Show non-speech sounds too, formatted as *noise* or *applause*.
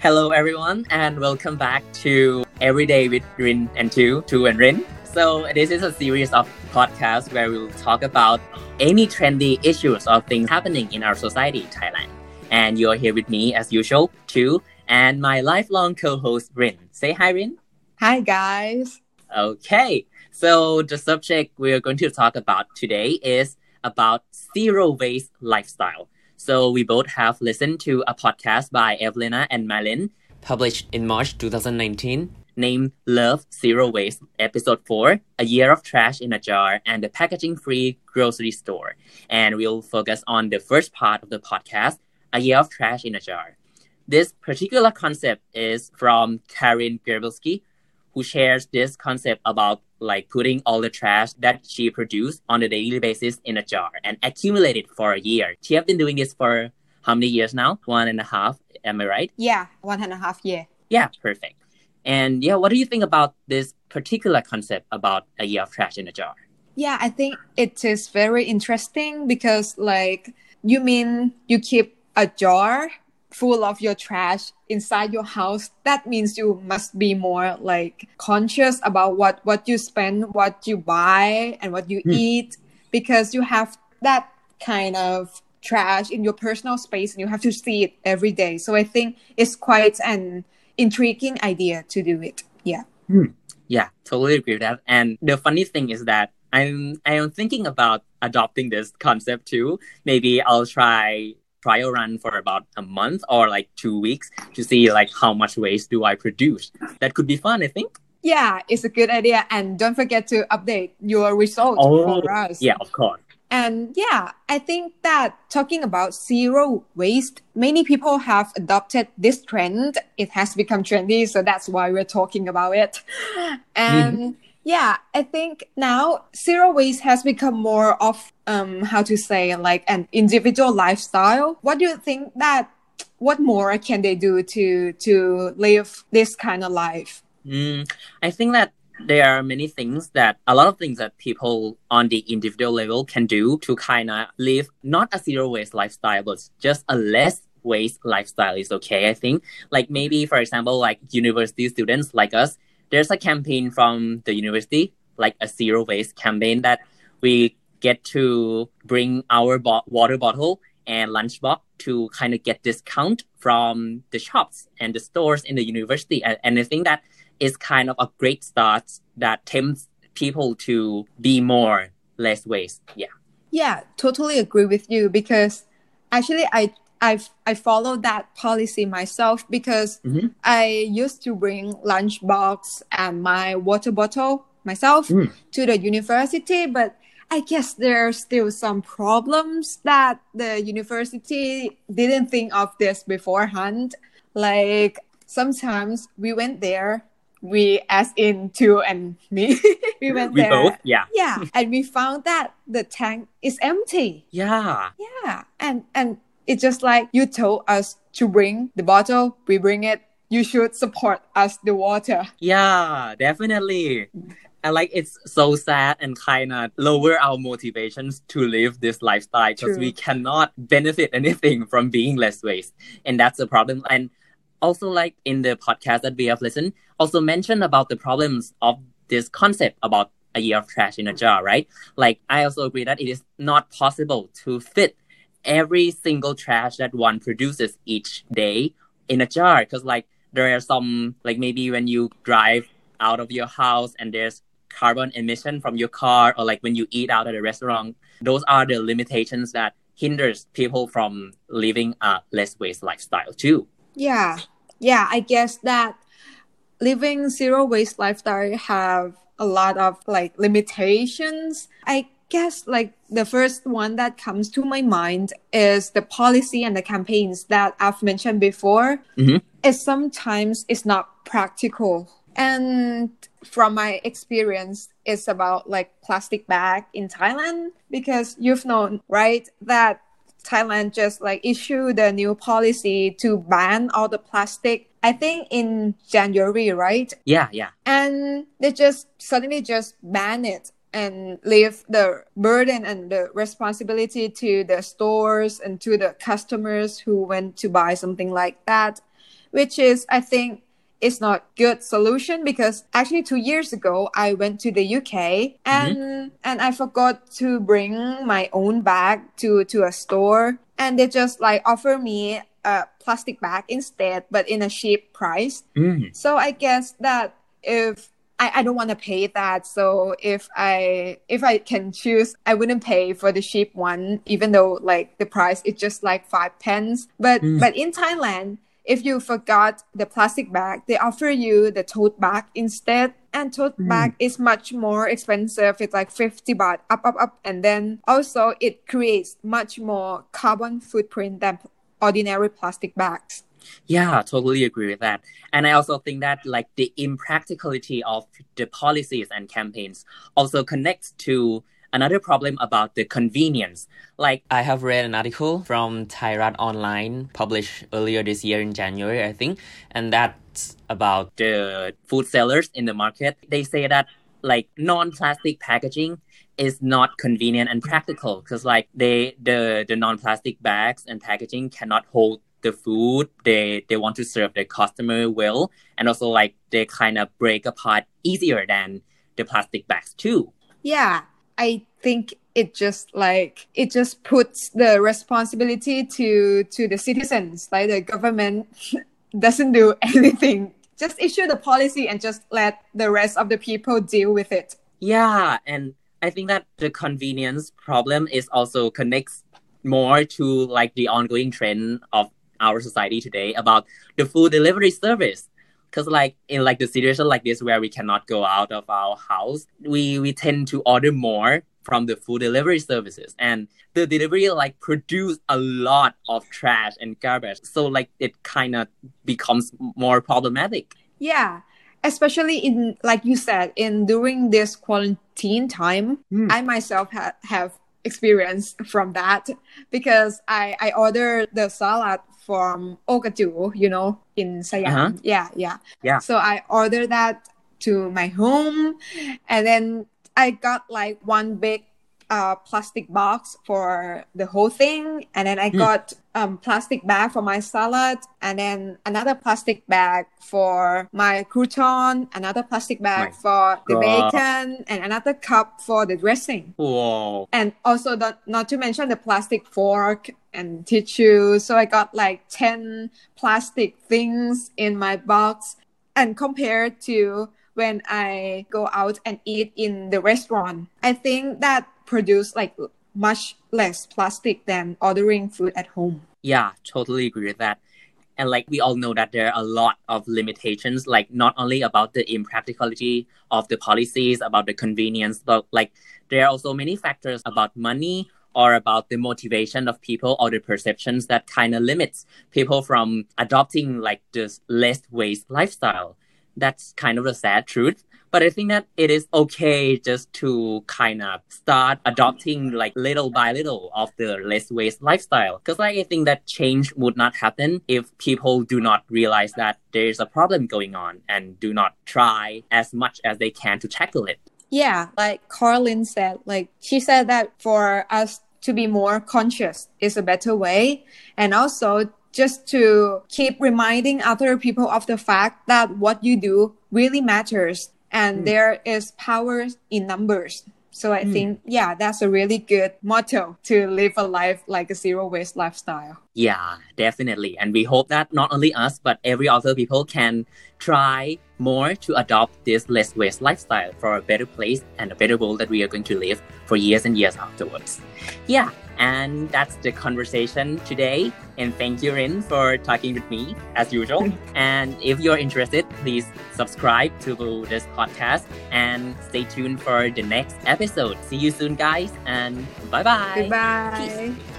Hello, everyone, and welcome back to Everyday with Rin and Tu, Tu and Rin. So, this is a series of podcasts where we'll talk about any trendy issues or things happening in our society, Thailand. And you're here with me, as usual, Tu, and my lifelong co host, Rin. Say hi, Rin. Hi, guys. Okay, so the subject we're going to talk about today is about zero waste lifestyle. So we both have listened to a podcast by Evelina and Malin, published in March 2019, named Love Zero Waste, Episode 4, A Year of Trash in a Jar and the Packaging Free Grocery Store. And we'll focus on the first part of the podcast, A Year of Trash in a Jar. This particular concept is from Karin Gerbelsky, who shares this concept about like putting all the trash that she produced on a daily basis in a jar and accumulate it for a year. She have been doing this for how many years now? One and a half. Am I right? Yeah, one and a half year. Yeah, perfect. And yeah, what do you think about this particular concept about a year of trash in a jar? Yeah, I think it is very interesting because like you mean you keep a jar full of your trash inside your house that means you must be more like conscious about what what you spend what you buy and what you mm. eat because you have that kind of trash in your personal space and you have to see it every day. So i think it's quite an intriguing idea to do it. Yeah. Mm. yeah totally agree with that. And the funny thing is that i'm i am thinking about adopting this concept too. Maybe i'll try trial run for about a month or like two weeks to see like how much waste do I produce. That could be fun, I think. Yeah, it's a good idea. And don't forget to update your results oh, for us. Yeah, of course. And yeah, I think that talking about zero waste, many people have adopted this trend. It has become trendy, so that's why we're talking about it. And mm-hmm yeah, I think now zero waste has become more of um how to say like an individual lifestyle. What do you think that what more can they do to to live this kind of life? Mm, I think that there are many things that a lot of things that people on the individual level can do to kind of live not a zero waste lifestyle, but just a less waste lifestyle is okay. I think like maybe for example, like university students like us, there's a campaign from the university, like a zero waste campaign that we get to bring our bo- water bottle and lunchbox to kind of get discount from the shops and the stores in the university. And, and I think that is kind of a great start that tempts people to be more less waste. Yeah. Yeah, totally agree with you because actually I I I followed that policy myself because mm-hmm. I used to bring lunchbox and my water bottle myself mm. to the university, but I guess there are still some problems that the university didn't think of this beforehand. Like sometimes we went there, we as in two and me, *laughs* we went we there. Both, yeah. Yeah. And we found that the tank is empty. Yeah. Yeah. And and it's just like you told us to bring the bottle, we bring it. You should support us the water. Yeah, definitely. And like it's so sad and kind of lower our motivations to live this lifestyle because we cannot benefit anything from being less waste. And that's the problem. And also like in the podcast that we have listened, also mentioned about the problems of this concept about a year of trash in a jar, right? Like I also agree that it is not possible to fit every single trash that one produces each day in a jar. Because like there are some like maybe when you drive out of your house and there's carbon emission from your car or like when you eat out at a restaurant those are the limitations that hinders people from living a less waste lifestyle too. Yeah. Yeah i guess that living zero waste lifestyle have a lot of like limitations. I guess like the first one that comes to my mind is the policy and the campaigns that I've mentioned before. Mm-hmm. It sometimes it's not practical. And from my experience, it's about like plastic bag in Thailand because you've known, right, that Thailand just like issued the new policy to ban all the plastic I think in January, right? Yeah, yeah. And they just suddenly just ban it and leave the burden and the responsibility to the stores and to the customers who went to buy something like that which is, I think, is not good solution because actually two years ago I went to the UK and mm-hmm. and I forgot to bring my own bag to to a store and they just like offer me a plastic bag instead but in a cheap price. Mm. So I guess that if I, I don't want to pay that. So if I if I can choose, I wouldn't pay for the cheap one, even though like the price is just like five pence. But mm. but in Thailand, if you forgot the plastic bag, they offer you the tote bag instead. And tote mm. bag is much more expensive. It's like 50 baht up, up, up. And then also it creates much more carbon footprint than ordinary plastic bags. Yeah, totally agree with that. And I also think that like the impracticality of the policies and campaigns also connects to another problem about the convenience. Like I have read an article from Thairath Online published earlier this year in January, I think, and that's about the food sellers in the market. They say that like non-plastic packaging is not convenient and practical because like they the the non-plastic bags and packaging cannot hold the food they they want to serve their customer well and also like they kind of break apart easier than the plastic bags too. Yeah i think it just like it just puts the responsibility to to the citizens. Like the government *laughs* doesn't do *laughs* anything. Just issue the policy and just let the rest of the people deal with it. Yeah and i think that the convenience problem is also connects more to like the ongoing trend of our society today about the food delivery service. Because like in like the situation like this where we cannot go out of our house we we tend to order more from the food delivery services. And the delivery like produce a lot of trash and garbage. So like it kind of becomes more problematic. Yeah. Especially in like you said in during this quarantine time mm. i myself ha- have experience from that because i i ordered the salad from Ohkajhu, you know, in Siam. Uh-huh. Yeah, yeah. Yeah. So I ordered that to my home and then I got like one big uh, plastic box for the whole thing, and then I mm. got um plastic bag for my salad, and then another plastic bag for my crouton, another plastic bag for the bacon, and another cup for the dressing. Whoa! And also, not not to mention the plastic fork and tissue. So I got like ten plastic things in my box, and compared to when I go out and eat in the restaurant. I think that produce like much less plastic than ordering food at home. Yeah, totally agree with that. And like we all know that there are a lot of limitations, like not only about the impracticality of the policies, about the convenience, but like there are also many factors about money or about the motivation of people or the perceptions that kind of limits people from adopting like this less waste lifestyle. That's kind of the sad truth. But I think that it is okay just to kind of start adopting like little by little of the less waste lifestyle. Because like I think that change would not happen if people do not realize that there is a problem going on and do not try as much as they can to tackle it. Yeah, like Carlin said, like she said that for us to be more conscious is a better way. And also just to keep reminding other people of the fact that what you do really matters and mm. there is power in numbers. So I mm. think, yeah, that's a really good motto to live a life like a zero waste lifestyle. Yeah, definitely. And we hope that not only us, but every other people can try more to adopt this less waste lifestyle for a better place and a better world that we are going to live for years and years afterwards. Yeah, and that's the conversation today. And thank you, Rin, for talking with me as usual. *laughs* and if you're interested, please subscribe to this podcast and stay tuned for the next episode. See you soon, guys, and bye bye. Goodbye. Peace.